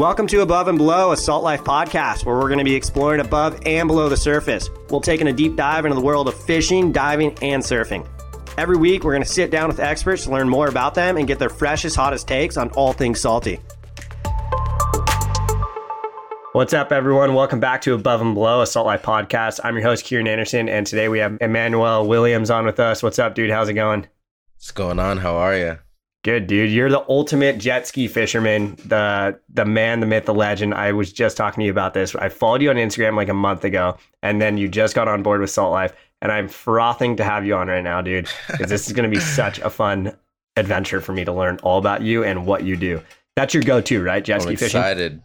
Welcome to Above and Below, a Salt Life podcast where we're going to be exploring above and below the surface. We'll taking a deep dive into the world of fishing, diving, and surfing. Every week, we're going to sit down with experts to learn more about them and get their freshest, hottest takes on all things salty. What's up, everyone? Welcome back to Above and Below, a Salt Life podcast. I'm your host, Kieran Anderson, and today we have Emmanuel Williams on with us. What's up, dude? How's it going? What's going on? How are you? Good, dude. You're the ultimate jet ski fisherman, the the man, the myth, the legend. I was just talking to you about this. I followed you on Instagram like a month ago, and then you just got on board with Salt Life, and I'm frothing to have you on right now, dude. Because this is going to be such a fun adventure for me to learn all about you and what you do. That's your go-to, right? Jet ski I'm fishing. excited.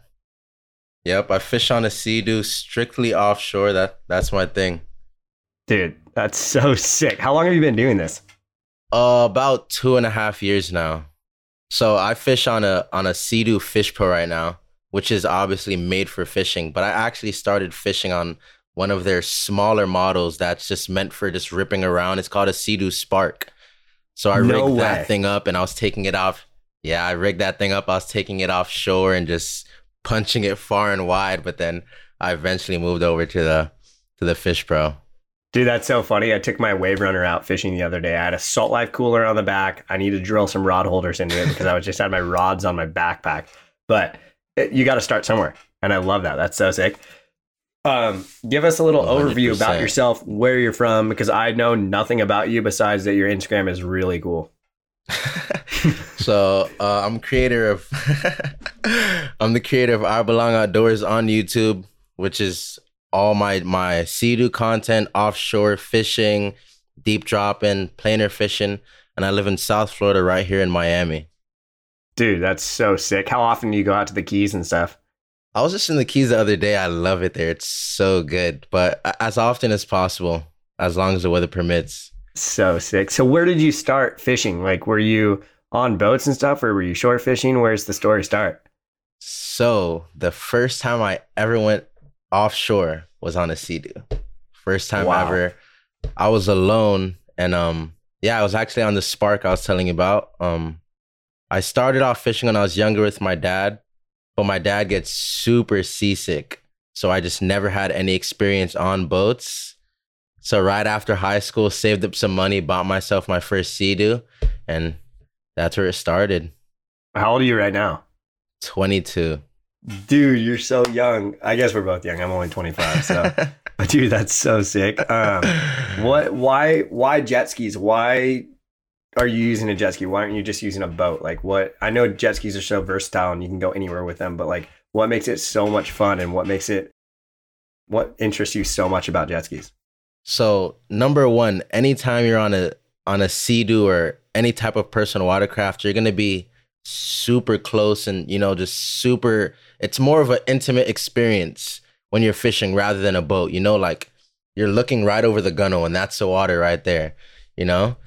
Yep, I fish on a sea-doo strictly offshore. That that's my thing. Dude, that's so sick. How long have you been doing this? Uh, about two and a half years now. So I fish on a on a Sea-Doo Fish Pro right now, which is obviously made for fishing. But I actually started fishing on one of their smaller models that's just meant for just ripping around. It's called a Sea-Doo Spark. So I No rigged way. that thing up and I was taking it off. Yeah, I rigged that thing up. I was taking it offshore and just punching it far and wide. But then I eventually moved over to the to the Fish Pro. Dude, that's so funny. I took my wave runner out fishing the other day. I had a salt life cooler on the back. I need to drill some rod holders into it because I was just had my rods on my backpack. But it, you got to start somewhere, and I love that. That's so sick. Um, give us a little overview about yourself, where you're from, because I know nothing about you besides that your Instagram is really cool. so uh, I'm creator of I'm the creator of I Belong Outdoors on YouTube, which is all my my sea-doo content, offshore fishing, deep dropping, planer fishing, and I live in South Florida, right here in Miami. Dude, that's so sick. How often do you go out to the Keys and stuff? I was just in the Keys the other day. I love it there. It's so good, but as often as possible, as long as the weather permits. So sick. So where did you start fishing? Like, were you on boats and stuff, or were you shore fishing? Where's the story start? So the first time I ever went offshore was on a sea-doo. First time Wow. ever. I was alone and um yeah, I was actually on the spark I was telling you about. Um I started off fishing when I was younger with my dad, but my dad gets super seasick. So I just never had any experience on boats. So right after high school, saved up some money, bought myself my first sea-doo, and that's where it started. How old are you right now? 22. Dude, you're so young. I guess we're both young. I'm only 25. So, but dude, that's so sick. Um, what? Why? Why jet skis? Why are you using a jet ski? Why aren't you just using a boat? Like, what? I know jet skis are so versatile and you can go anywhere with them, but like, what makes it so much fun and what makes it? What interests you so much about jet skis? So number one, anytime you're on a on a sea-doo or any type of personal watercraft, you're gonna be super close and you know just super. It's more of an intimate experience when you're fishing rather than a boat. You know, like you're looking right over the gunnel and that's the water right there. You know,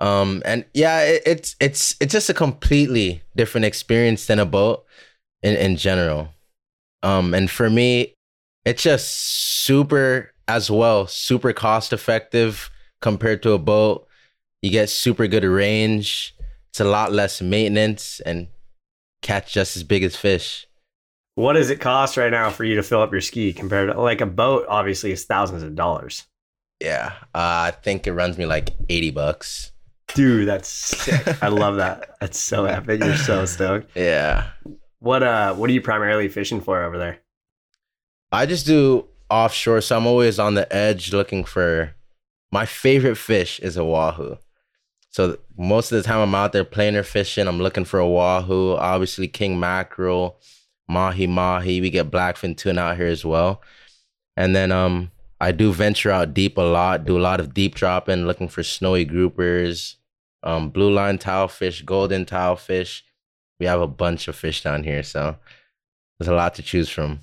um, and yeah, it, it's it's it's just a completely different experience than a boat in in general. Um, and for me, it's just super as well, super cost effective compared to a boat. You get super good range. It's a lot less maintenance and catch just as big as fish. What does it cost right now for you to fill up your ski compared to like a boat? Obviously, is thousands of dollars. Yeah, uh, I think it runs me like 80 bucks. Dude, that's sick. I love that. That's so epic. You're so stoked. Yeah. What uh what are you primarily fishing for over there? I just do offshore, so I'm always on the edge looking for my favorite fish is a wahoo. So most of the time I'm out there planer fishing, I'm looking for a wahoo, obviously king mackerel, mahi mahi. We get blackfin tuna out here as well. And then um I do venture out deep a lot, do a lot of deep dropping, looking for snowy groupers, um, blue line tilefish, golden tilefish. We have a bunch of fish down here, so there's a lot to choose from.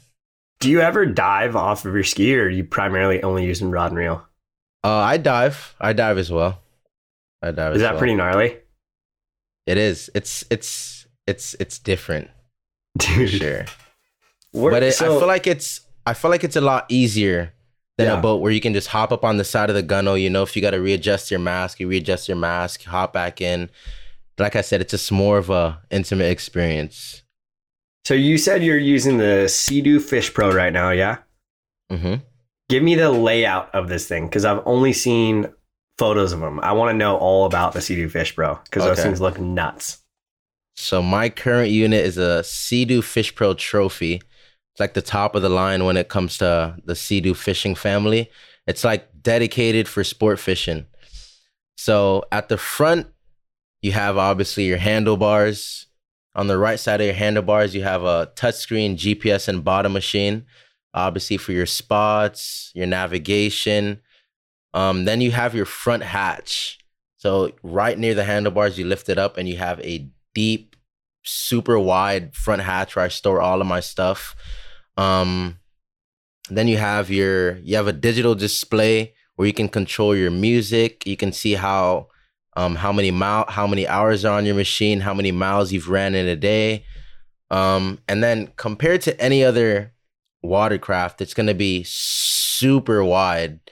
Do you ever dive off of your ski or are you primarily only using rod and reel? Uh, I dive. I dive as well. I dive. Is that well. pretty gnarly? It is. It's it's it's it's different for Dude. sure. We're- but it, so- I feel like it's I feel like it's a lot easier than Yeah. a boat where you can just hop up on the side of the gunnel. You know, if you got to readjust your mask, you readjust your mask, hop back in. Like I said, it's just more of a intimate experience. So you said you're using the Sea-Doo Fish Pro right now, yeah? hmm Give me the layout of this thing because I've only seen photos of them. I want to know all about the Sea-Doo Fish Pro because those things look nuts. So my current unit is a Sea-Doo Fish Pro Trophy. It's like the top of the line when it comes to the Sea-Doo fishing family. It's like dedicated for sport fishing. So at the front, you have obviously your handlebars. On the right side of your handlebars, you have a touchscreen GPS and bottom machine, obviously for your spots, your navigation. Um, then you have your front hatch. So right near the handlebars, you lift it up and you have a deep, super wide front hatch where I store all of my stuff. Um, then you have your you have a digital display where you can control your music. You can see how um how many mile how many hours are on your machine, how many miles you've ran in a day. Um, and then compared to any other watercraft, it's gonna be super wide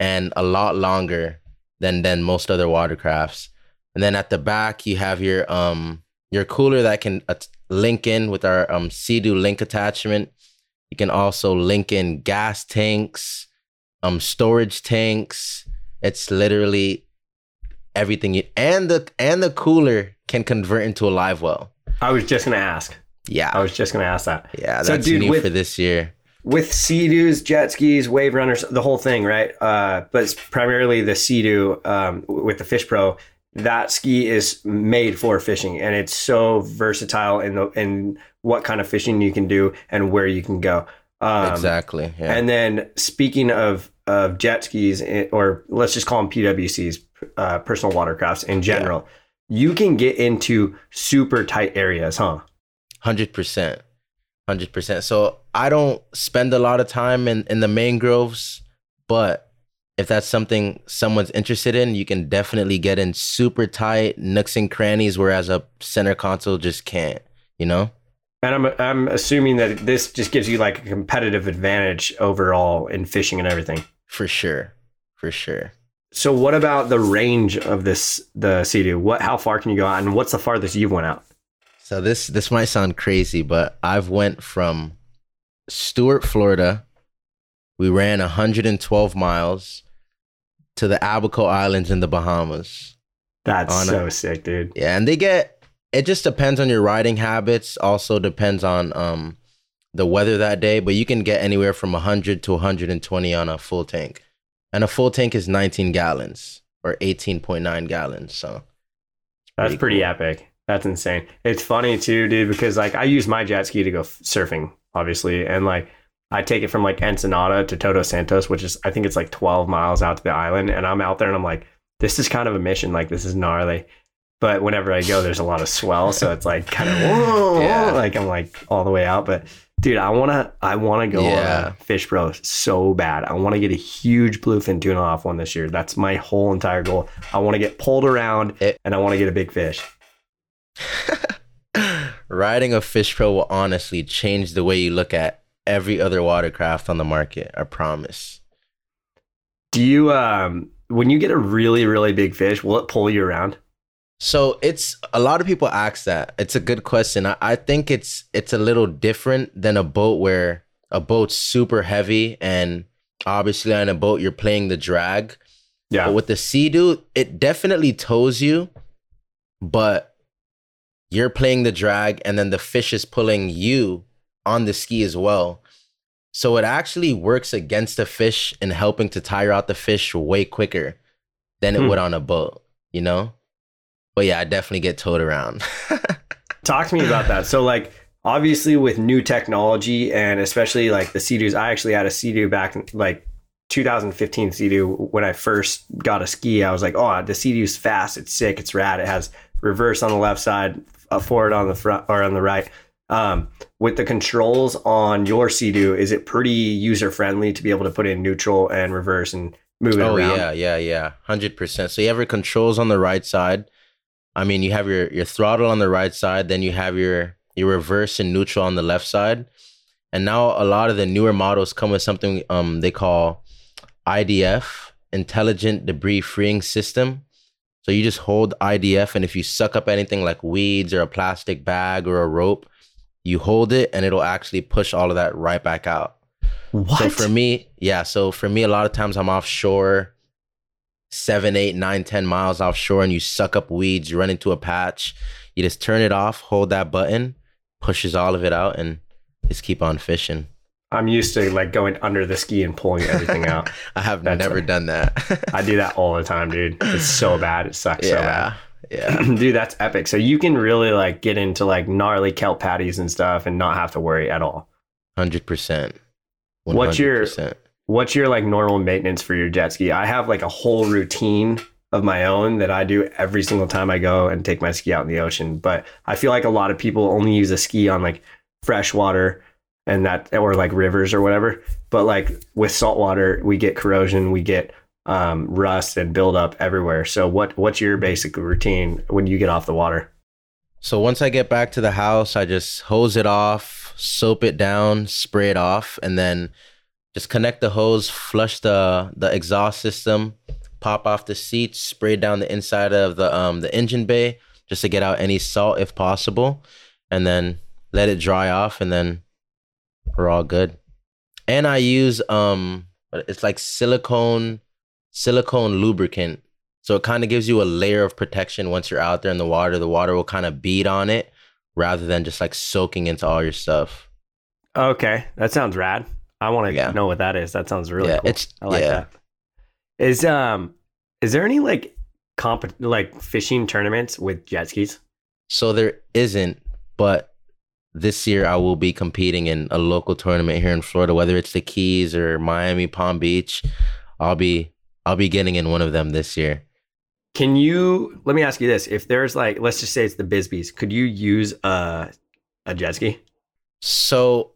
and a lot longer than than most other watercrafts. And then at the back, you have your um your cooler that can link in with our um Sea-Doo link attachment. You can also link in gas tanks, um storage tanks. It's literally everything you and the and the cooler can convert into a live well. I was just gonna ask. Yeah. I was just gonna ask that. yeah, So, that's dude, new with- for this year. With Sea-Doos, jet skis, wave runners, the whole thing, right? Uh, but it's primarily the Sea-Doo um, with the Fish Pro. That ski is made for fishing, and it's so versatile in the in what kind of fishing you can do and where you can go. Um, exactly. Yeah. And then speaking of of jet skis, eh, or let's just call them PWCs, uh, personal watercrafts in general, you can get into super tight areas, huh? Hundred percent, hundred percent. So I don't spend a lot of time in in the mangroves, but if that's something someone's interested in, you can definitely get in super tight nooks and crannies, whereas a center console just can't. You know? And I'm I'm assuming that this just gives you like a competitive advantage overall in fishing and everything. For sure, for sure. So what about the range of this the Sea-Doo? What how far can you go out and what's the farthest you've went out? So this this might sound crazy, but I've went from Stuart, Florida. We ran 112 miles to the Abaco Islands in the Bahamas. That's On a- so sick, dude. Yeah, and they get it just depends on your riding habits. Also depends on um the weather that day, but you can get anywhere from 100 to 120 on a full tank. And a full tank is 19 gallons or 18.9 gallons. So That's Pretty pretty cool. epic. That's insane. It's funny too, dude, because like I use my jet ski to go f- surfing, obviously, and like I take it from like Ensenada to Todos Santos, which is I think it's like 12 miles out to the island, and I'm out there and I'm like, this is kind of a mission. Like this is gnarly. But whenever I go, there's a lot of swell, so it's like kind of whoa, Yeah. like I'm like all the way out. But dude, I wanna I wanna go uh, Yeah. on a Fish Pro so bad. I want to get a huge bluefin tuna off one this year. That's my whole entire goal. I want to get pulled around It- and I want to get a big fish. riding a fish pro will honestly change the way you look at every other watercraft on the market. I promise. Do you um when you get a really really big fish, will it pull you around? So it's a lot of people ask that. It's a good question. I, I think it's it's a little different than a boat where a boat's super heavy and obviously on a boat you're playing the drag. Yeah. But with the Sea-Doo, it definitely tows you, but you're playing the drag and then the fish is pulling you on the ski as well. So it actually works against the fish in helping to tire out the fish way quicker than it Hmm. would on a boat, you know? But yeah, I definitely get towed around. Talk to me about that. So like obviously with new technology and especially like the Sea-Doos, I actually had a Sea-Doo back in like 2015 Sea-Doo when I first got a ski. I was like, oh, the Sea-Doo's fast. It's sick. It's rad. It has reverse on the left side, a forward on the front or on the right. Um, with the controls on your Sea-Doo, is it pretty user friendly to be able to put in neutral and reverse and move it oh around? yeah, yeah, yeah. Hundred percent. So you have your controls on the right side. I mean, you have your your throttle on the right side, then you have your your reverse and neutral on the left side. And now a lot of the newer models come with something um they call IDF, intelligent debris freeing system. So you just hold IDF and if you suck up anything like weeds or a plastic bag or a rope, you hold it and it'll actually push all of that right back out. What? So for me, yeah. So for me, a lot of times I'm offshore, seven, eight, nine, ten miles offshore, and you suck up weeds. You run into a patch. You just turn it off, hold that button, pushes all of it out, and just keep on fishing. I'm used to like going under the ski and pulling everything out. I have That's never a- done that. I do that all the time, dude. It's so bad. It sucks so bad. yeah, yeah. Dude, that's epic. So you can really like get into like gnarly kelp paddies and stuff and not have to worry at all. Hundred percent. What's your- What's your like normal maintenance for your jet ski? I have like a whole routine of my own that I do every single time I go and take my ski out in the ocean. But I feel like a lot of people only use a ski on like fresh water and that or like rivers or whatever. But like with salt water, we get corrosion, we get um, rust and buildup everywhere. So what what's your basic routine when you get off the water? So once I get back to the house, I just hose it off, soap it down, spray it off, and then just connect the hose, flush the the exhaust system, pop off the seats, spray down the inside of the um the engine bay just to get out any salt if possible, and then let it dry off, and then we're all good. And I use um it's like silicone silicone lubricant so it kind of gives you a layer of protection once you're out there in the water. The water will kind of bead on it rather than just like soaking into all your stuff. Okay, that sounds rad. I want to Yeah. know what that is. That sounds really yeah, cool. it's I like yeah. that. Is um is there any like comp like fishing tournaments with jet skis? So there isn't, but this year I will be competing in a local tournament here in Florida, whether it's the Keys or Miami, Palm Beach. I'll be I'll be getting in one of them this year. Can you let me ask you this. If there's like let's just say it's the Bisbees, could you use a a jet ski? So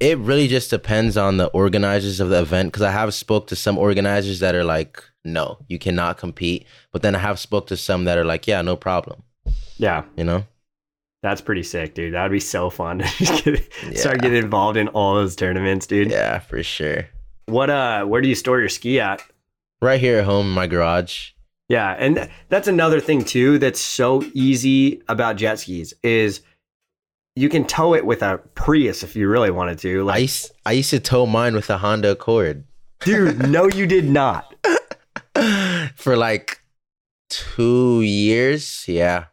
it really just depends on the organizers of the event because I have spoke to some organizers that are like, no, you cannot compete. But then I have spoke to some that are like, yeah, no problem. Yeah, You know? That's pretty sick, dude. That would be so fun get, start getting involved in all those tournaments, dude. Yeah, for sure. What uh where do you store your ski at? Right here at home in my garage. Yeah, and th- that's another thing too that's so easy about jet skis is you can tow it with a Prius if you really wanted to. I Like, used, I used to tow mine with a Honda Accord dude, no, you did not. for like two years. Yeah.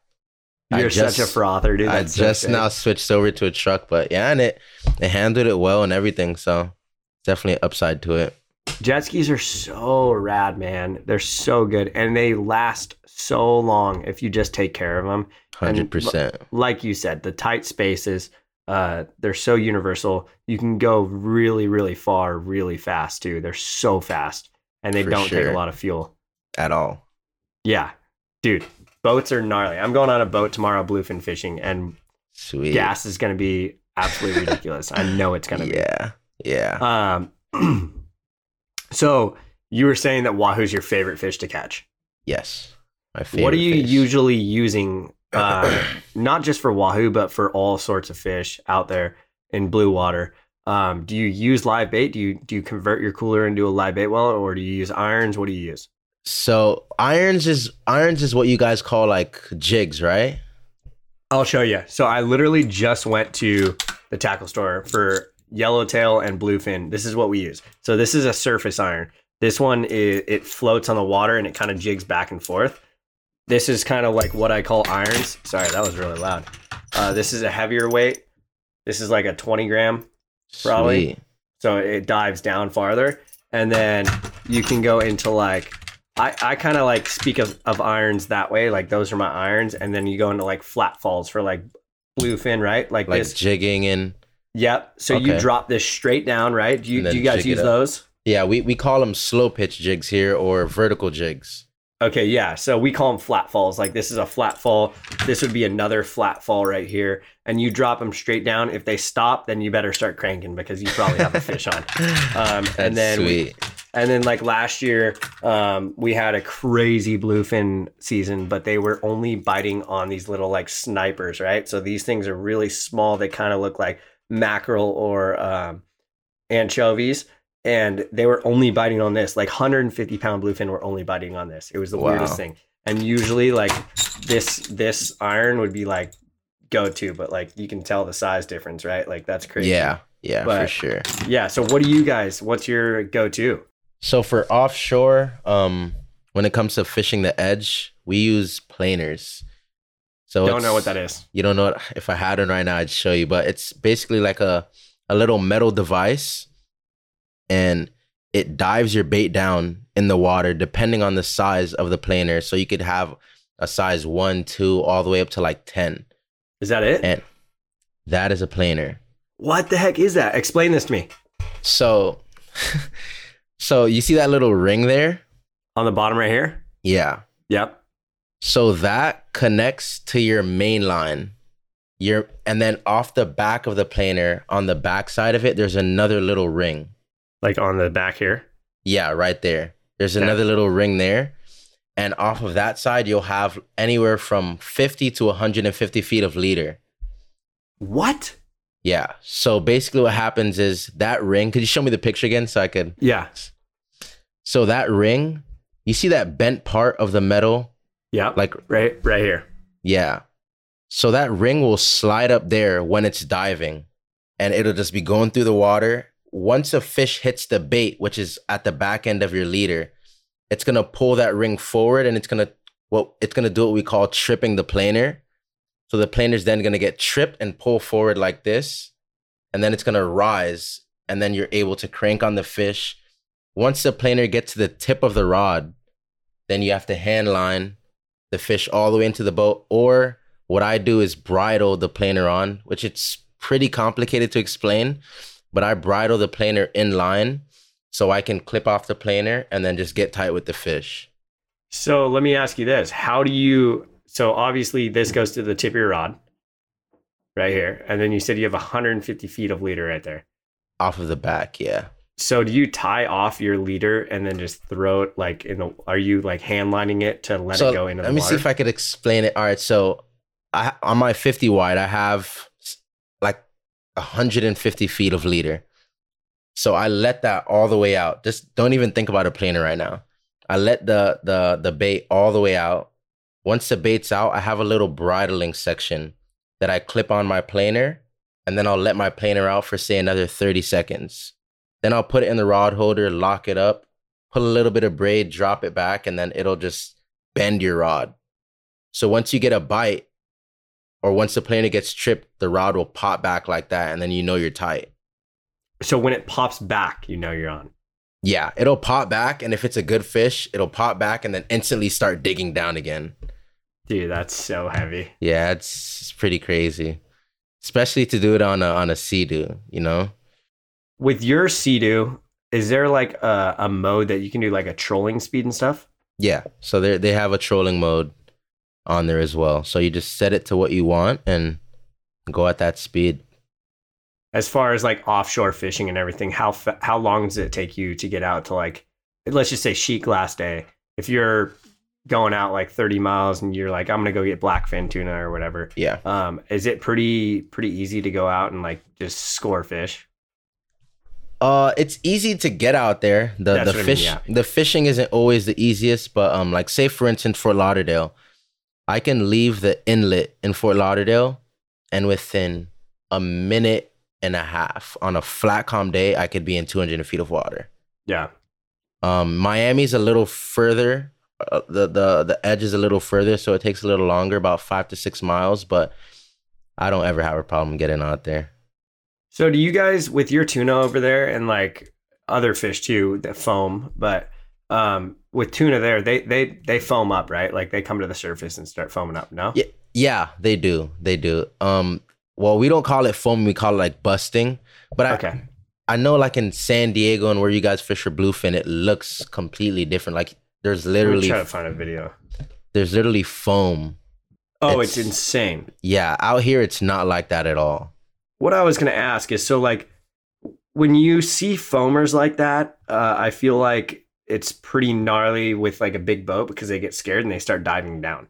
I You're just- such a frother, dude. I That's so just sick. now switched over to a truck, but yeah, and it it handled it well and everything. So definitely upside to it. Jet skis are so rad, man. They're so good, and they last so long if you just take care of them. Hundred percent. Like you said, the tight spaces, uh, they're so universal. You can go really, really far, really fast too. They're so fast, and they For don't take a lot of fuel. At all. Yeah, dude, boats are gnarly. I'm going on a boat tomorrow, bluefin fishing, and Sweet. gas is going to be absolutely ridiculous. I know it's going to be. Yeah. Yeah. Um, so you were saying that wahoo's your favorite fish to catch. yes. My favorite. what are you fish. usually using? Uh, not just for wahoo, but for all sorts of fish out there in blue water. Um, do you use live bait? Do you do you convert your cooler into a live bait well, or do you use irons? What do you use? So irons is irons is what you guys call like jigs, right? I'll show you. So I literally just went to the tackle store for yellowtail and bluefin. This is what we use. So this is a surface iron. This one is, it floats on the water and it kind of jigs back and forth. This is kind of like what I call irons. Sorry, that was really loud. Uh, this is a heavier weight. This is like a 20 gram, Probably. Sweet. so it dives down farther. And then you can go into like I, I kind of like speak of, of irons that way. Like those are my irons. And then you go into like flat falls for like bluefin, right? Like, Like this. jigging and Yep. So you drop this straight down, right? Do you, do you guys use those? yeah, we, we call them slow pitch jigs here or vertical jigs. Okay, yeah. So we call them flat falls. Like this is a flat fall. This would be another flat fall right here. And you drop them straight down. If they stop, then you better start cranking because you probably have a fish on. Um, and then we- sweet. And then like last year, um, we had a crazy bluefin season, but they were only biting on these little like snipers, right? So these things are really small. They kind of look like mackerel or um, anchovies. And they were only biting on this. Like 150 pound bluefin were only biting on this. It was the Wow. weirdest thing. And usually like this this iron would be like go to, but like you can tell the size difference, right? Like that's crazy. Yeah, yeah, for sure. Yeah. So what do you guys? What's your go to? So for offshore, um, when it comes to fishing the edge, we use planers. So Don't know what that is. You don't know it. if I had it right now, I'd show you. But it's basically like a a little metal device, and it dives your bait down in the water depending on the size of the planer. So you could have a size one, two, all the way up to like ten. Is that it? And that is a planer. what the heck is that? Explain this to me. So, so you see that little ring there? On the bottom right here. Yeah. Yep. So that connects to your main line. Your and then off the back of the planer, on the back side of it, there's another little ring. Like on the back here. Yeah, right there. There's Okay. another little ring there. And off of that side, you'll have anywhere from 50 to 150 feet of leader. What? Yeah. So basically, what happens is that ring. Could you show me the picture again so I could? Yeah. So that ring, you see that bent part of the metal? Yeah. Like, right, right here. yeah. So that ring will slide up there when it's diving and it'll just be going through the water. Once a fish hits the bait, which is at the back end of your leader, it's gonna pull that ring forward and it's gonna what it's gonna do what we call tripping the planer. So the planer's then gonna get tripped and pull forward like this, and then it's gonna rise, and then you're able to crank on the fish. Once the planer gets to the tip of the rod, then you have to hand line the fish all the way into the boat. Or what I do is bridle the planer on, which it's pretty complicated to explain, but I bridle the planer in line so I can clip off the planer and then just get tight with the fish. So let me ask you this: How do you? So obviously this goes to the tip of your rod, right here, and then you said you have 150 feet of leader right there. Off of the back, yeah. So do you tie off your leader and then just throw it like in the? Are you like hand lining it to let so it go into the let me water? see if I could explain it. All right, so I on my 50 wide, I have like 150 feet of leader. So I let that all the way out. Just don't even think about a planer right now. I let the the the bait all the way out. Once the bait's out, I have a little bridling section that I clip on my planer, and then I'll let my planer out for say another 30 seconds. Then I'll put it in the rod holder, lock it up, put a little bit of braid, drop it back, and then it'll just bend your rod. So once you get a bite, or once the planer gets tripped, the rod will pop back like that, and then you know you're tight. so when it pops back, you know you're on. Yeah, it'll pop back, and if it's a good fish, it'll pop back and then instantly start digging down again. Dude, that's so heavy. Yeah, it's, it's pretty crazy, especially to do it on a on a sea-doo, you know. With your Sea-Doo, is there like a, a mode that you can do like a trolling speed and stuff? Yeah, so they they have a trolling mode on there as well. So you just set it to what you want and go at that speed. As far as like offshore fishing and everything, how fa- how long does it take you to get out to like, let's just say chic last day? If you're going out like 30 miles and you're like, I'm gonna go get blackfin tuna or whatever, Yeah. um, is it pretty pretty easy to go out and like just score fish? Uh, it's easy to get out there. The That's the what I mean, fish yeah. the fishing isn't always the easiest, but um, like say for instance Fort Lauderdale, I can leave the inlet in Fort Lauderdale, and within a minute and a half on a flat calm day, I could be in 200 feet of water. Yeah. Um, Miami's a little further. Uh, the the the edge is a little further, so it takes a little longer, about five to six miles. But I don't ever have a problem getting out there. So do you guys with your tuna over there and like other fish too that foam, but um with tuna there, they they they foam up, right? Like they come to the surface and start foaming up, no? Yeah. Yeah, they do. They do. Um, well, we don't call it foam. We call it like busting. But I, Okay. I know like in San Diego and where you guys fish for bluefin, it looks completely different. Like there's literally trying to find a video. there's literally foam. Oh, It's- it's insane. Yeah, out here it's not like that at all. What I was gonna ask is so like when you see foamers like that, uh, I feel like it's pretty gnarly with like a big boat because they get scared and they start diving down.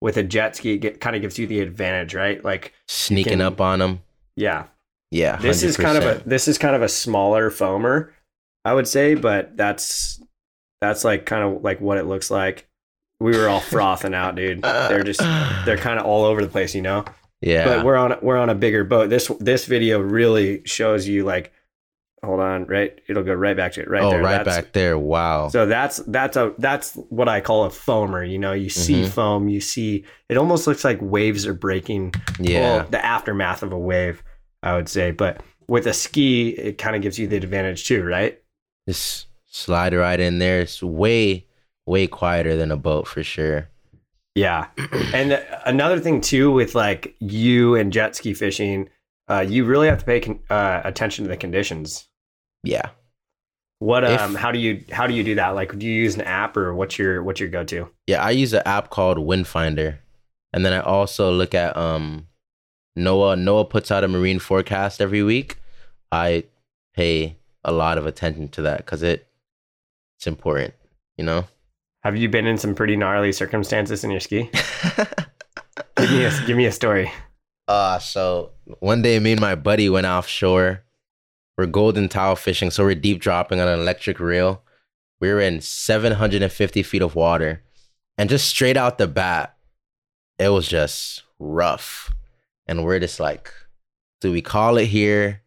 With a jet ski, it get, kind of gives you the advantage, right? Like, Sneaking can- up on them. yeah, Yeah, this is kind of a this is kind of a smaller foamer, I would say, but that's that's like kind of like what it looks like. We were all frothing out, dude. They're just they're kind of all over the place, you know. Yeah. but we're on we're on a bigger boat. This this video really shows you like, hold on, right? It'll go right back to it right oh, there. right That's- back there. Wow. So that's that's a that's what I call a foamer. You know, you see Mhm. foam, you see it almost looks like waves are breaking. yeah. well, the aftermath of a wave, I would say. But with a ski, it kind of gives you the advantage too, right? Just slide right in there. It's way, way quieter than a boat for sure. Yeah. and another thing too with like you and jet ski fishing, uh, you really have to pay con- uh, attention to the conditions. Yeah. What If- um how do you how do you do that? Like do you use an app or what's your what's your go to? Yeah. I use an app called Windfinder. And then I also look at um NOAA. NOAA puts out a marine forecast every week. I pay a lot of attention to that because it it's important, you know? Have you been in some pretty gnarly circumstances in your ski? give me a give me a story. Uh, so one day me and my buddy went offshore. We're golden tile fishing, so we're deep dropping on an electric reel. We were in 750 feet of water. And just straight out the bat, it was just rough. And we're just like, do we call it here?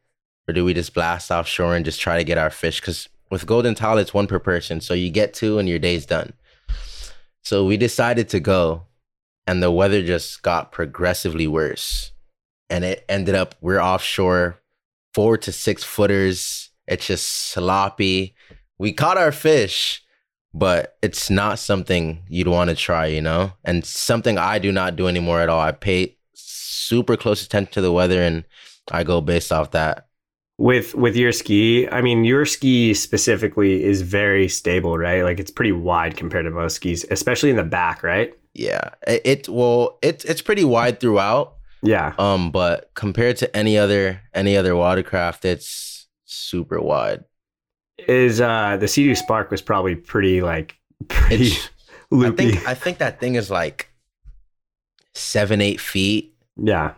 Or do we just blast offshore and just try to get our fish? Because with golden tile, it's one per person. So you get two and your day's done. So we decided to go and the weather just got progressively worse. And it ended up we're offshore, four to six footers. It's just sloppy. We caught our fish, but it's not something you'd want to try, you know? And something I do not do anymore at all. I pay super close attention to the weather and I go based off that. With with your ski, I mean your ski specifically is very stable, right? Like it's pretty wide compared to most skis, especially in the back, right? Yeah. It, it well, it's it's pretty wide throughout. Yeah. Um, but compared to any other any other watercraft, it's super wide. Is uh the Sea-Doo Spark was probably pretty like pretty It's- I think I think that thing is like seven, eight feet. yeah.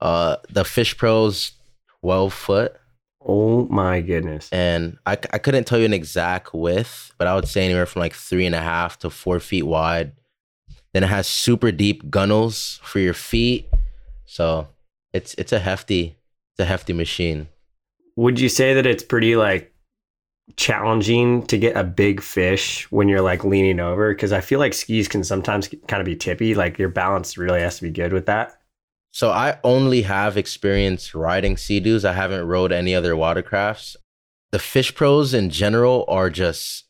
Uh, the Fish Pro's twelve foot, Oh my goodness. and I I couldn't tell you an exact width, but I would say anywhere from like three and a half to four feet wide. Then it has super deep gunnels for your feet, so it's it's a hefty it's a hefty machine. Would you say that it's pretty like challenging to get a big fish when you're like leaning over? Because I feel like skis can sometimes kind of be tippy. Like your balance really has to be good with that. So I only have experience riding Sea-Doos. I haven't rode any other watercrafts. The Fish Pros in general are just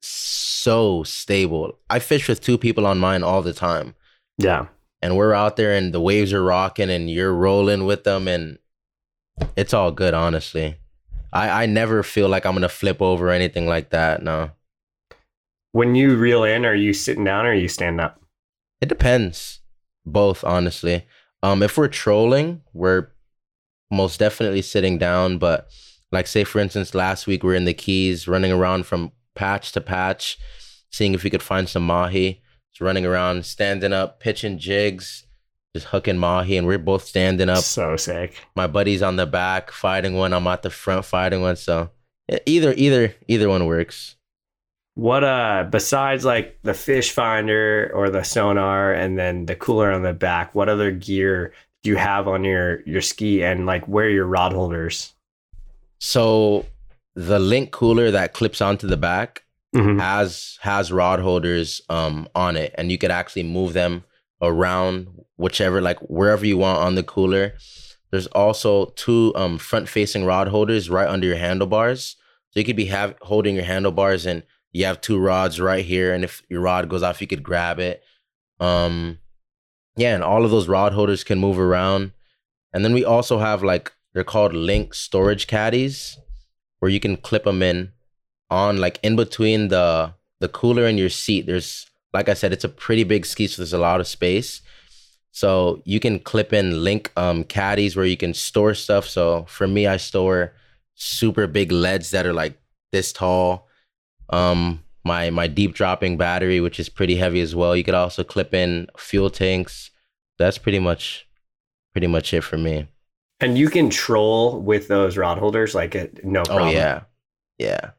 so stable. I fish with two people on mine all the time. Yeah. And we're out there and the waves are rocking and you're rolling with them and it's all good, honestly. I, I never feel like I'm gonna flip over or anything like that. No. When you reel in, are you sitting down or are you standing up? It depends. Both, honestly. Um, if we're trolling, we're most definitely sitting down. But like, say for instance, last week we are in the Keys, running around from patch to patch, seeing if we could find some mahi. Just running around, standing up, pitching jigs, just hooking mahi, and we're both standing up. So sick. My buddy's on the back fighting one. I'm at the front fighting one. So either, either, either one works. What uh besides like the fish finder or the sonar and then the cooler on the back, what other gear do you have on your your ski and like where are your rod holders? So the link cooler that clips onto the back Mhm. has has rod holders um on it and you could actually move them around whichever like wherever you want on the cooler there's also two um front facing rod holders right under your handlebars so you could be have holding your handlebars and you have two rods right here and if your rod goes off you could grab it. Um yeah and all of those rod holders can move around. And then we also have like they're called link storage caddies where you can clip them in on like in between the the cooler and your seat. There's like i said it's a pretty big ski so there's a lot of space. So you can clip in link um caddies where you can store stuff. So for me i store super big leads that are like this tall um my my deep dropping battery which is pretty heavy as well you could also clip in fuel tanks that's pretty much pretty much it for me And you can troll with those rod holders like it, no problem. Oh yeah, yeah.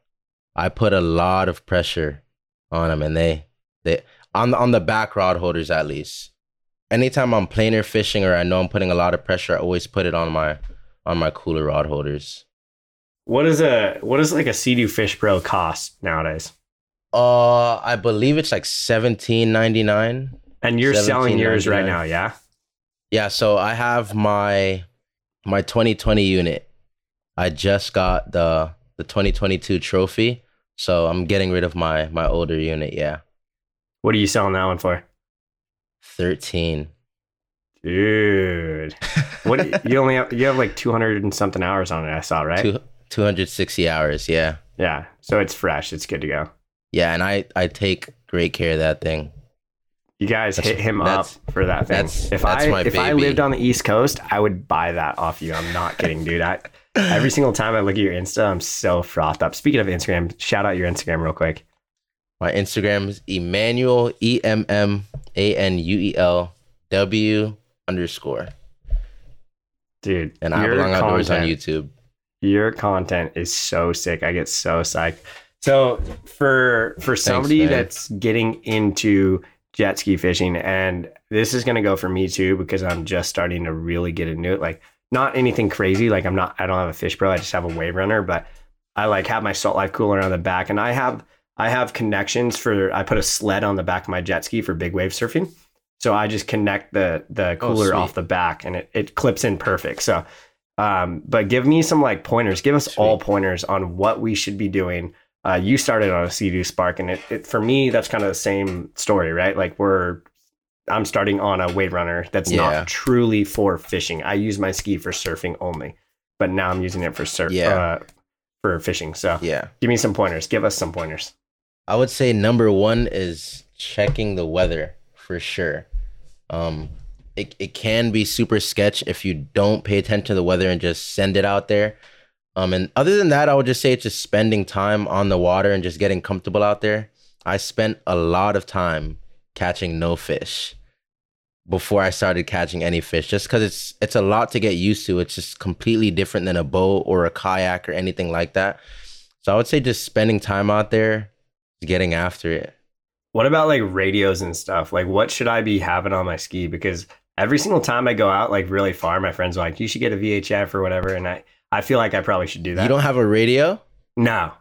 I put a lot of pressure on them, and they they on the on the back rod holders at least. anytime I'm planer fishing or I know I'm putting a lot of pressure, I always put it on my on my cooler rod holders. What is a what is like a Sea-Doo Fish Pro cost nowadays? Uh, I believe it's like seventeen ninety nine. And you're selling yours right now, yeah? Yeah, so I have my my 2020 unit. I just got the the 2022 trophy, so I'm getting rid of my my older unit. Yeah, What are you selling that one for? 13. Dude. What you only have you have like 200 and something hours on it, I saw, right? Two, 260 hours. Yeah, Yeah. So it's fresh. It's good to go. yeah, and I I take great care of that thing. You guys That's- hit him up for that thing. that's- if that's I if I lived on the East Coast, I would buy that off you. I'm not kidding, dude. I every single time I look at your Insta, I'm so frothed up. Speaking of Instagram, shout out your Instagram real quick. My Instagram is Emmanuel E M M A N U E L W underscore, Dude. and I belong outdoors on YouTube. Your content is so sick. I get so psyched. So for for somebody that's getting into jet ski fishing, and this is gonna go for me too because I'm just starting to really get into it. Like not anything crazy. Like I'm not. I don't have a fish pro. I just have a wave runner, but I like have my salt life cooler on the back, and I have I have connections for. I put a sled on the back of my jet ski for big wave surfing. So I just connect the the Oh, cooler sweet. off the back, and it it clips in perfect. So um, but give me some like pointers. Give us Sweet. all pointers on what we should be doing. Uh, you started on a Sea-Doo Spark, and it, it for me that's kind of the same story, right? Like we're I'm starting on a wave runner that's Yeah. not truly for fishing. I use my ski for surfing only, but now I'm using it for surf Yeah. uh, for fishing. So Yeah. give me some pointers. Give us some pointers. I would say number one is checking the weather for sure. Um, it, it can be super sketch if you don't pay attention to the weather and just send it out there. Um, and other than that, I would just say it's just spending time on the water and just getting comfortable out there. I spent a lot of time catching no fish before I started catching any fish, just because it's it's a lot to get used to. It's just completely different than a boat or a kayak or anything like that. So I would say just spending time out there, getting after it. What about like radios and stuff? Like, what should I be having on my ski? Because every single time I go out, like really far, my friends are like, "You should get a VHF or whatever," and I, I feel like I probably should do that. You don't have a radio? no,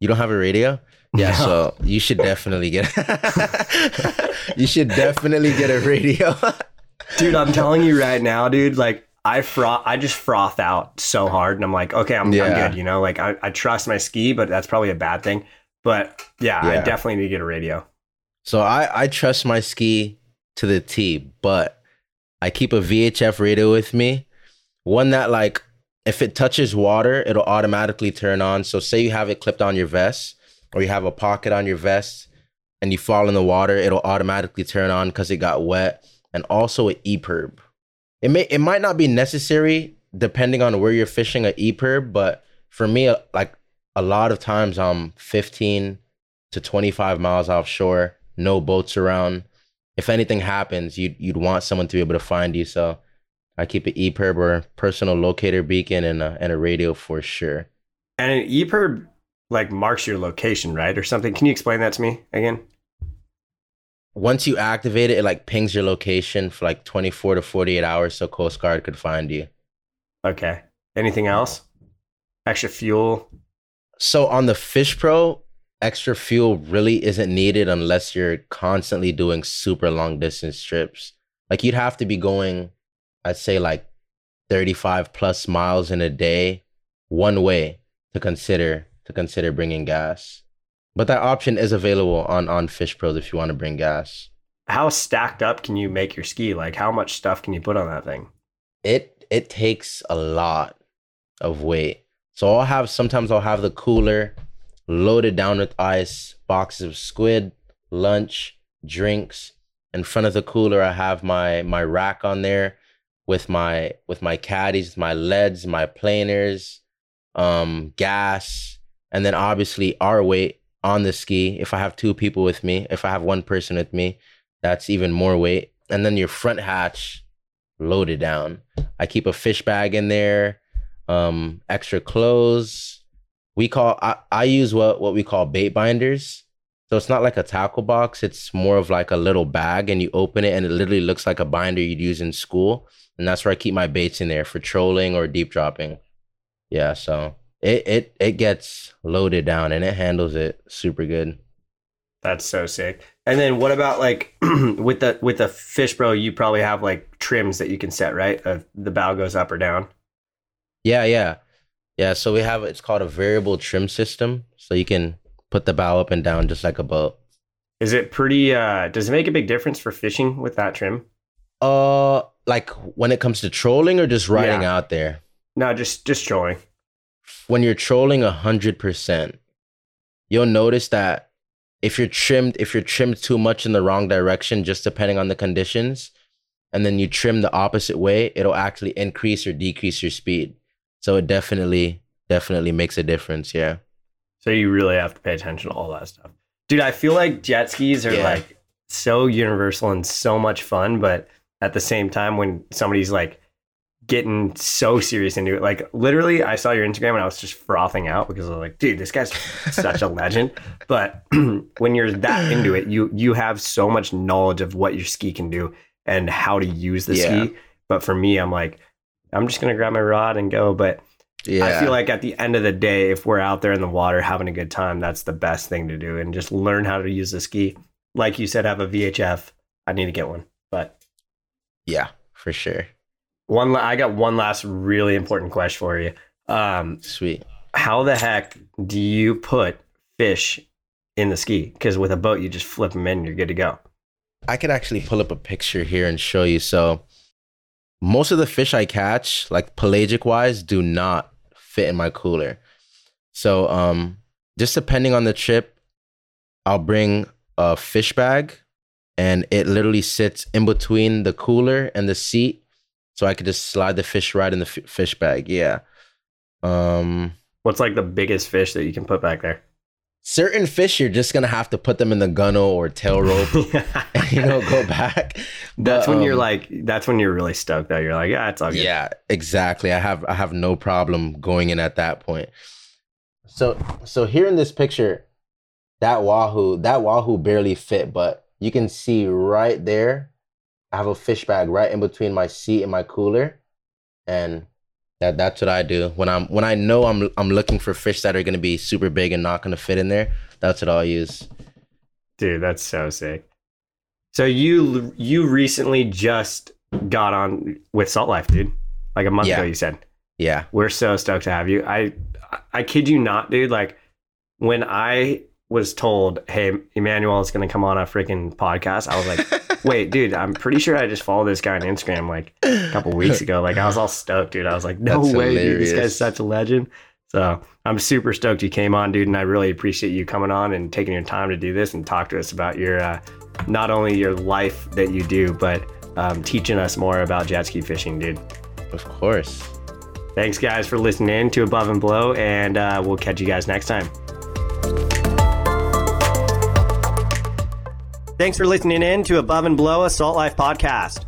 You don't have a radio? Yeah, No. so you should definitely get You should definitely get a radio. dude, I'm telling you right now, dude. Like, I froth, I just froth out so hard, and I'm like, okay, I'm, I'm good. You know, like I, I trust my ski, but that's probably a bad thing. But yeah, I definitely need to get a radio. so I I trust my ski to the T, but I keep a VHF radio with me. One that like if it touches water, it'll automatically turn on. So say you have it clipped on your vest or you have a pocket on your vest and you fall in the water, it'll automatically turn on because it got wet. And also an EPIRB. It may it might not be necessary depending on where you're fishing a EPIRB, but for me, uh, like a lot of times I'm 15 to 25 miles offshore, no boats around. If anything happens, you'd you'd want someone to be able to find you. So I keep an EPIRB or personal locator beacon and a, and a radio for sure. And an EPIRB like marks your location, right, or something. Can you explain that to me again? Once you activate it, it like pings your location for like 24 to 48 hours so Coast Guard could find you. Okay. Anything else? Extra fuel. So on the Fish Pro, extra fuel really isn't needed unless you're constantly doing super long distance trips. Like you'd have to be going, I'd say like 35 plus miles in a day one way to consider to consider bringing gas. But that option is available on on Fish Pros if you want to bring gas. How stacked up can you make your ski? Like, how much stuff can you put on that thing? it it takes a lot of weight. So I'll have sometimes I'll have the cooler loaded down with ice, boxes of squid, lunch, drinks. In front of the cooler, I have my my rack on there with my with my caddies, my leads, my planers, um, gas, and then obviously our weight on the ski. If I have two people with me, if I have one person with me, that's even more weight. And then your front hatch loaded down. I keep a fish bag in there, um, extra clothes. We call I, I use what what we call bait binders. So it's not like a tackle box. It's more of like a little bag, and you open it, and it literally looks like a binder you'd use in school. And that's where I keep my baits in there for trolling or deep dropping. Yeah, so it it it gets loaded down and it handles it super good. That's so sick. And then what about like with the with the Fish Pro? You probably have like trims that you can set, right? If the bow goes up or down. Yeah, yeah, yeah. So we have it's called a variable trim system, so you can put the bow up and down just like a boat. Is it pretty? uh Does it make a big difference for fishing with that trim? Uh, like when it comes to trolling or just riding Yeah. out there. No, just just trolling. When you're trolling a hundred percent, you'll notice that if you're trimmed, if you're trimmed too much in the wrong direction, just depending on the conditions, and then you trim the opposite way, it'll actually increase or decrease your speed. So it definitely, definitely makes a difference. Yeah. So you really have to pay attention to all that stuff. Dude, I feel like jet skis are Yeah. like so universal and so much fun, but at the same time when somebody's like getting so serious into it, like literally I saw your Instagram and I was just frothing out because I was like, dude, this guy's such a legend. But when you're that into it, you you have so much knowledge of what your ski can do and how to use the Yeah. ski. But for me, I'm like, I'm just gonna grab my rod and go. But Yeah. I feel like at the end of the day, if we're out there in the water having a good time, that's the best thing to do and just learn how to use the ski. Like you said, have a VHF. I need to get one. But yeah, for sure. one, I got one last really important question for you. Um, Sweet. how the heck do you put fish in the ski? Because with a boat, you just flip them in, and you're good to go. I could actually pull up a picture here and show you. So, most of the fish I catch, like pelagic wise, do not fit in my cooler. So, um, just depending on the trip, I'll bring a fish bag, and it literally sits in between the cooler and the seat, so I could just slide the fish right in the f- fish bag. Yeah. Um, What's like the biggest fish that you can put back there? Certain fish, you're just gonna have to put them in the gunnel or tail rope, and, you know, go back. that's But, when you're um, like, that's when you're really stoked though. You're like, yeah, it's all good. Yeah, exactly. I have I have no problem going in at that point. So so here in this picture, that wahoo that wahoo barely fit, but you can see right there, I have a fish bag right in between my seat and my cooler, and that that's what I do when I'm when I know I'm I'm looking for fish that are gonna be super big and not gonna fit in there. That's what I'll use. Dude, that's so sick. So you you recently just got on with Salt Life, dude. Like a month Yeah. ago, you said. Yeah, We're so stoked to have you. I I kid you not, dude. Like when I was told, "Hey, Emmanuel is going to come on a freaking podcast," I was like, "Wait, dude, I'm pretty sure I just followed this guy on Instagram like a couple weeks ago. Like I was all stoked, dude. I was like, no That's way, dude. This guy's such a legend. So I'm super stoked you came on, dude, and I really appreciate you coming on and taking your time to do this and talk to us about your uh, not only your life that you do, but um, teaching us more about jet ski fishing, dude. of course. Thanks, guys, for listening to Above and Below, and uh, we'll catch you guys next time. Thanks for listening in to Above and Below, a Salt Life podcast.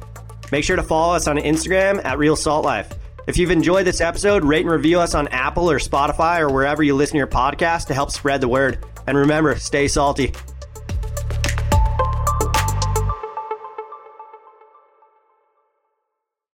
Make sure to follow us on Instagram at Real Salt Life. If you've enjoyed this episode, rate and review us on Apple or Spotify or wherever you listen to your podcast to help spread the word. And remember, stay salty.